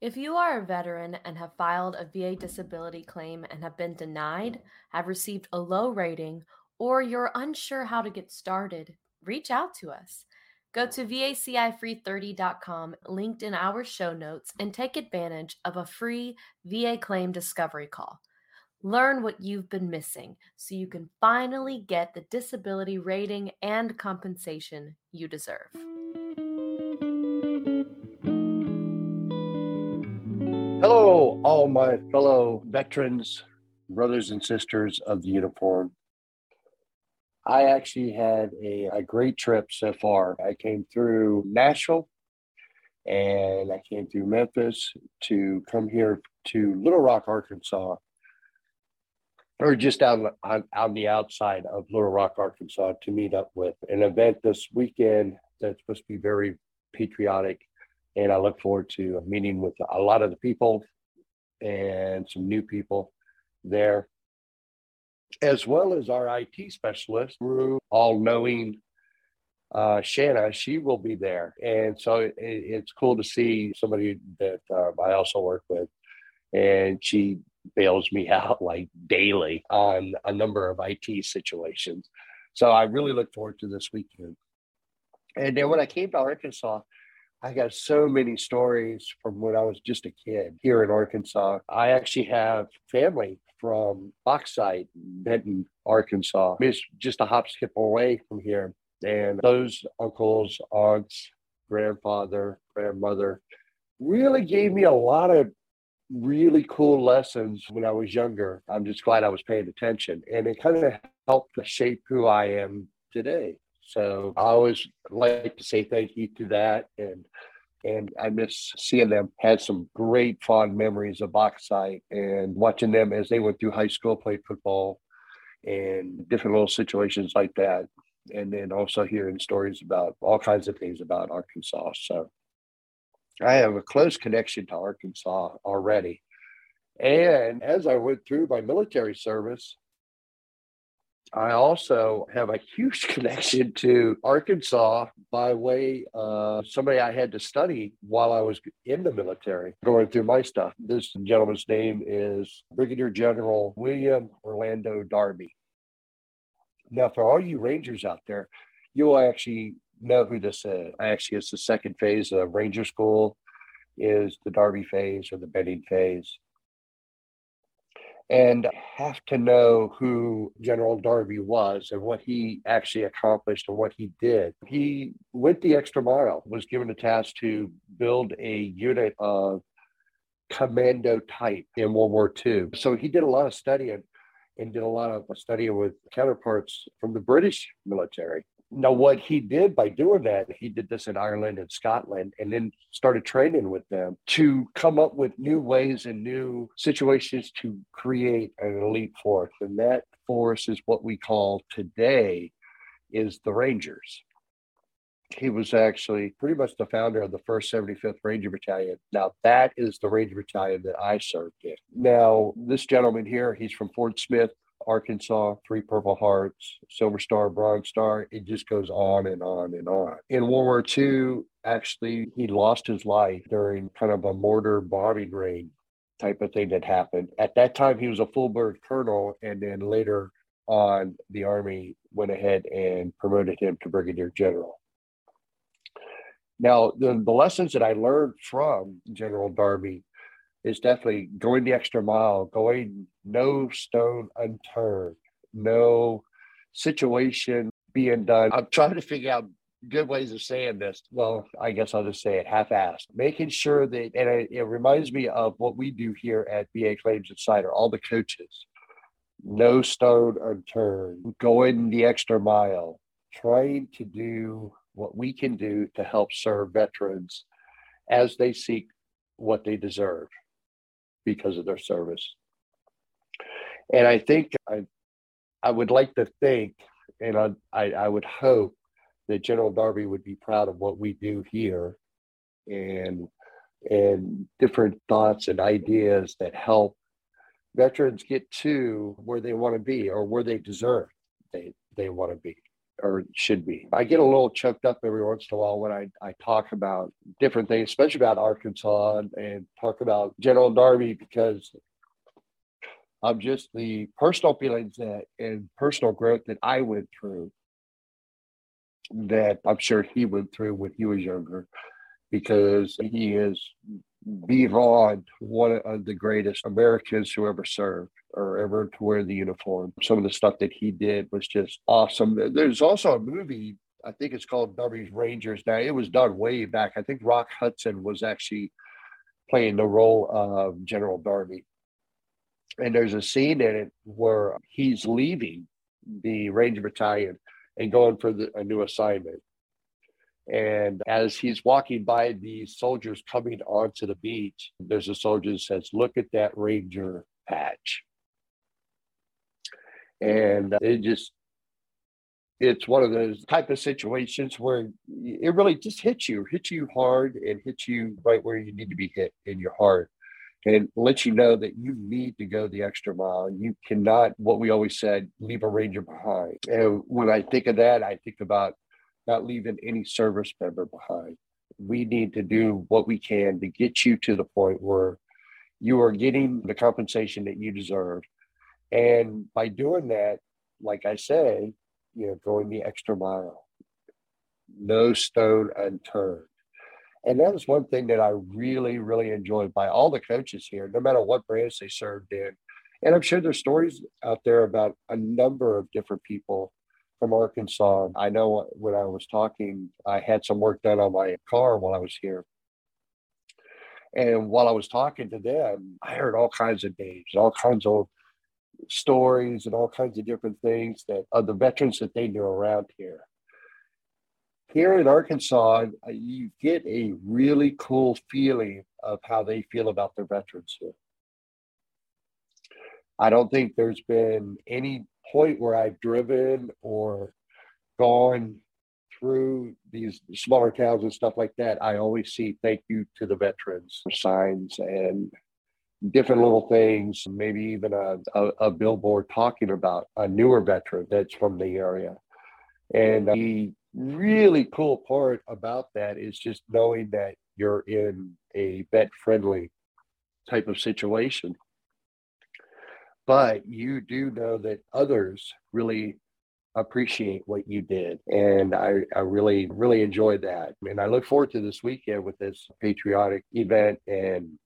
If you are a veteran and have filed a VA disability claim and have been denied, have received a low rating, or you're unsure how to get started, reach out to us. Go to vacifree30.com, linked in our show notes, and take advantage of a free VA claim discovery call. Learn what you've been missing so you can finally get the disability rating and compensation you deserve. Hello, all my fellow veterans, brothers and sisters of the uniform. I actually had a, a great trip so far. I came through Nashville and I came through Memphis to come here to Little Rock, Arkansas, or just out on, on the outside of Little Rock, Arkansas, to meet up with an event this weekend that's supposed to be very patriotic and I look forward to a meeting with a lot of the people and some new people there, as well as our IT specialist, all knowing uh, Shanna, she will be there. And so it, it's cool to see somebody that uh, I also work with. And she bails me out like daily on a number of IT situations. So I really look forward to this weekend. And then when I came to Arkansas, I got so many stories from when I was just a kid here in Arkansas. I actually have family from Bauxite, Benton, Arkansas. It's just a hop skip away from here. And those uncles, aunts, grandfather, grandmother really gave me a lot of really cool lessons when I was younger. I'm just glad I was paying attention. And it kind of helped to shape who I am today. So I always like to say thank you to that. And and I miss seeing them. Had some great fond memories of Bauxite and watching them as they went through high school, played football, and different little situations like that. And then also hearing stories about all kinds of things about Arkansas. So I have a close connection to Arkansas already. And as I went through my military service, I also have a huge connection to Arkansas by way of somebody I had to study while I was in the military, going through my stuff. This gentleman's name is Brigadier General William Orlando Darby. Now, for all you Rangers out there, you'll actually know who this is. Actually, it's the second phase of Ranger School, is the Darby phase or the Benning phase and have to know who General Darby was and what he actually accomplished and what he did. He went the extra mile, was given a task to build a unit of commando type in World War II. So he did a lot of studying and did a lot of studying with counterparts from the British military. Now, what he did by doing that, he did this in Ireland and Scotland, and then started training with them to come up with new ways and new situations to create an elite force. And that force is what we call today is the Rangers. He was actually pretty much the founder of the first 75th Ranger Battalion. Now, that is the Ranger Battalion that I served in. Now, this gentleman here, he's from Fort Smith, Arkansas, three Purple Hearts, Silver Star, Bronze Star. It just goes on and on and on. In World War II, actually, he lost his life during kind of a mortar bombing raid type of thing that happened. At that time, he was a full bird colonel, and then later on, the Army went ahead and promoted him to brigadier general. Now, the, the lessons that I learned from General Darby is definitely going the extra mile, going no stone unturned, no situation being done. I'm trying to figure out good ways of saying this. Well, I guess I'll just say it half-assed. Making sure that, and it, it reminds me of what we do here at VA Claims Insider, all the coaches. No stone unturned, going the extra mile, trying to do what we can do to help serve veterans as they seek what they deserve because of their service. And I think I, I would like to think, and I, I, I would hope that General Darby would be proud of what we do here, and and different thoughts and ideas that help veterans get to where they want to be or where they deserve they they want to be. Or should be. I get a little choked up every once in a while when I, I talk about different things, especially about Arkansas and, and talk about General Darby because of just the personal feelings that and personal growth that I went through that I'm sure he went through when he was younger because he is beyond one of the greatest Americans who ever served or ever to wear the uniform. Some of the stuff that he did was just awesome. There's also a movie, I think it's called Darby's Rangers. Now, it was done way back. I think Rock Hudson was actually playing the role of General Darby. And there's a scene in it where he's leaving the Ranger Battalion and going for the, a new assignment. And as he's walking by the soldiers coming onto the beach, there's a soldier that says, Look at that Ranger patch. And it just, it's one of those type of situations where it really just hits you, hits you hard and hits you right where you need to be hit in your heart and lets you know that you need to go the extra mile. You cannot, what we always said, leave a ranger behind. And when I think of that, I think about not leaving any service member behind. We need to do what we can to get you to the point where you are getting the compensation that you deserve. And by doing that, like I say, you know, going the extra mile, no stone unturned. And that was one thing that I really, really enjoyed by all the coaches here, no matter what branch they served in. And I'm sure there's stories out there about a number of different people from Arkansas. I know when I was talking, I had some work done on my car while I was here. And while I was talking to them, I heard all kinds of names, all kinds of stories, and all kinds of different things that of the veterans that they knew around here. Here in Arkansas, uh, you get a really cool feeling of how they feel about their veterans here. I don't think there's been any point where I've driven or gone through these smaller towns and stuff like that, I always see thank you to the veterans signs and different little things, maybe even a, a, a billboard talking about a newer veteran that's from the area. And the really cool part about that is just knowing that you're in a vet friendly type of situation but you do know that others really appreciate what you did. And I, I really, really enjoyed that. And I look forward to this weekend with this patriotic event and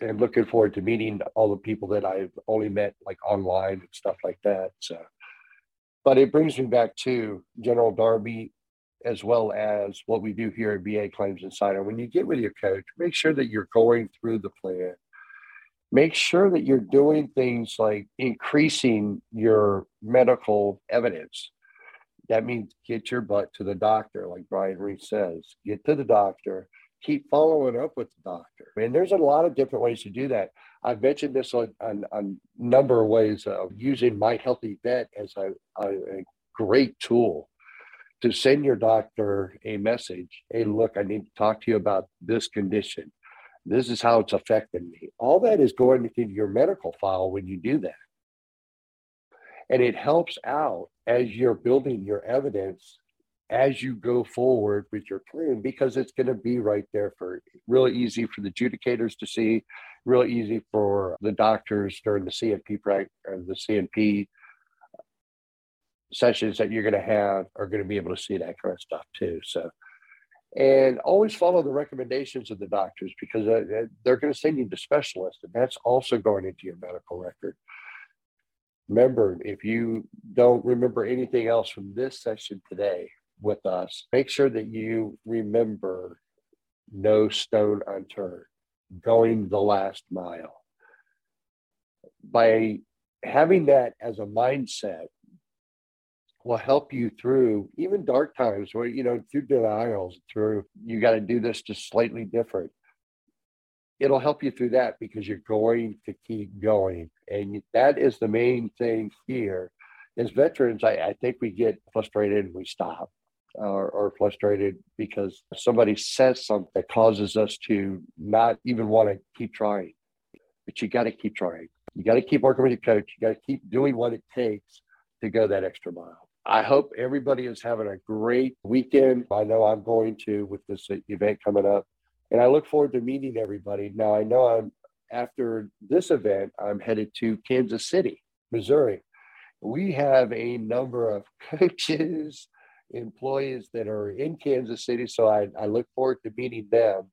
and looking forward to meeting all the people that I've only met like online and stuff like that. So but it brings me back to General Darby as well as what we do here at VA Claims Insider. When you get with your coach, make sure that you're going through the plan make sure that you're doing things like increasing your medical evidence. That means get your butt to the doctor, like Brian Reese says. Get to the doctor, keep following up with the doctor. And there's a lot of different ways to do that. I've mentioned this on, a number of ways of using My HealtheVet as a, a, a great tool to send your doctor a message. Hey, look, I need to talk to you about this condition this is how it's affecting me. All that is going into your medical file when you do that. And it helps out as you're building your evidence as you go forward with your claim because it's going to be right there for really easy for the adjudicators to see, really easy for the doctors during the C&P or the C&P sessions that you're going to have are going to be able to see that kind of stuff too. So and always follow the recommendations of the doctors because uh, uh, they're going to send you to specialists and that's also going into your medical record. Remember if you don't remember anything else from this session today with us make sure that you remember no stone unturned going the last mile. By having that as a mindset will help you through even dark times where you know through denials through you got to do this just slightly different. It'll help you through that because you're going to keep going and that is the main thing here. As veterans i, I think we get frustrated and we stop or, or frustrated because somebody says something that causes us to not even want to keep trying. But you got to keep trying. You got to keep working with your coach. You got to keep doing what it takes to go that extra mile I hope everybody is having a great weekend. I know I'm going to with this event coming up, and I look forward to meeting everybody. Now, I know I'm after this event, I'm headed to Kansas City, Missouri. We have a number of coaches, employees that are in Kansas City, so I, I look forward to meeting them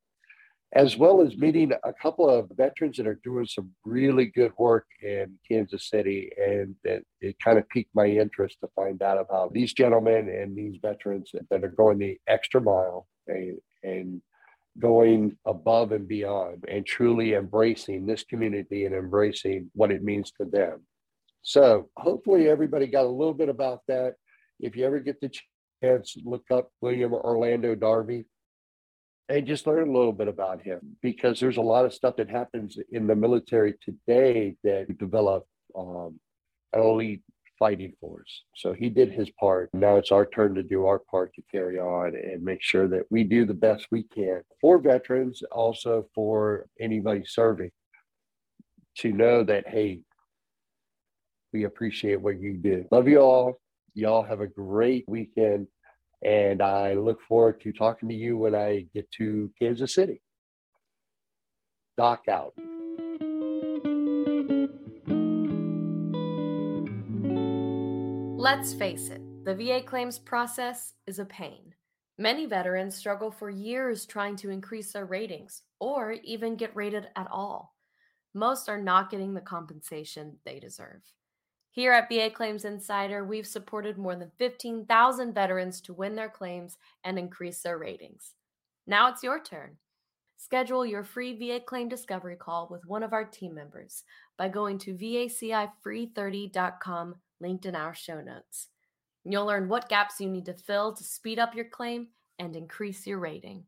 as well as meeting a couple of veterans that are doing some really good work in Kansas City. And it, it kind of piqued my interest to find out about these gentlemen and these veterans that are going the extra mile and, and going above and beyond and truly embracing this community and embracing what it means to them. So hopefully everybody got a little bit about that. If you ever get the chance, look up William Orlando Darby and just learn a little bit about him because there's a lot of stuff that happens in the military today that develop um, elite fighting force. So he did his part. Now it's our turn to do our part to carry on and make sure that we do the best we can for veterans, also for anybody serving, to know that, hey, we appreciate what you did. Love you all. Y'all have a great weekend. And I look forward to talking to you when I get to Kansas City. Doc out. Let's face it, the VA claims process is a pain. Many veterans struggle for years trying to increase their ratings or even get rated at all. Most are not getting the compensation they deserve. Here at VA Claims Insider, we've supported more than 15,000 veterans to win their claims and increase their ratings. Now it's your turn. Schedule your free VA claim discovery call with one of our team members by going to vacifree30.com, linked in our show notes. You'll learn what gaps you need to fill to speed up your claim and increase your rating.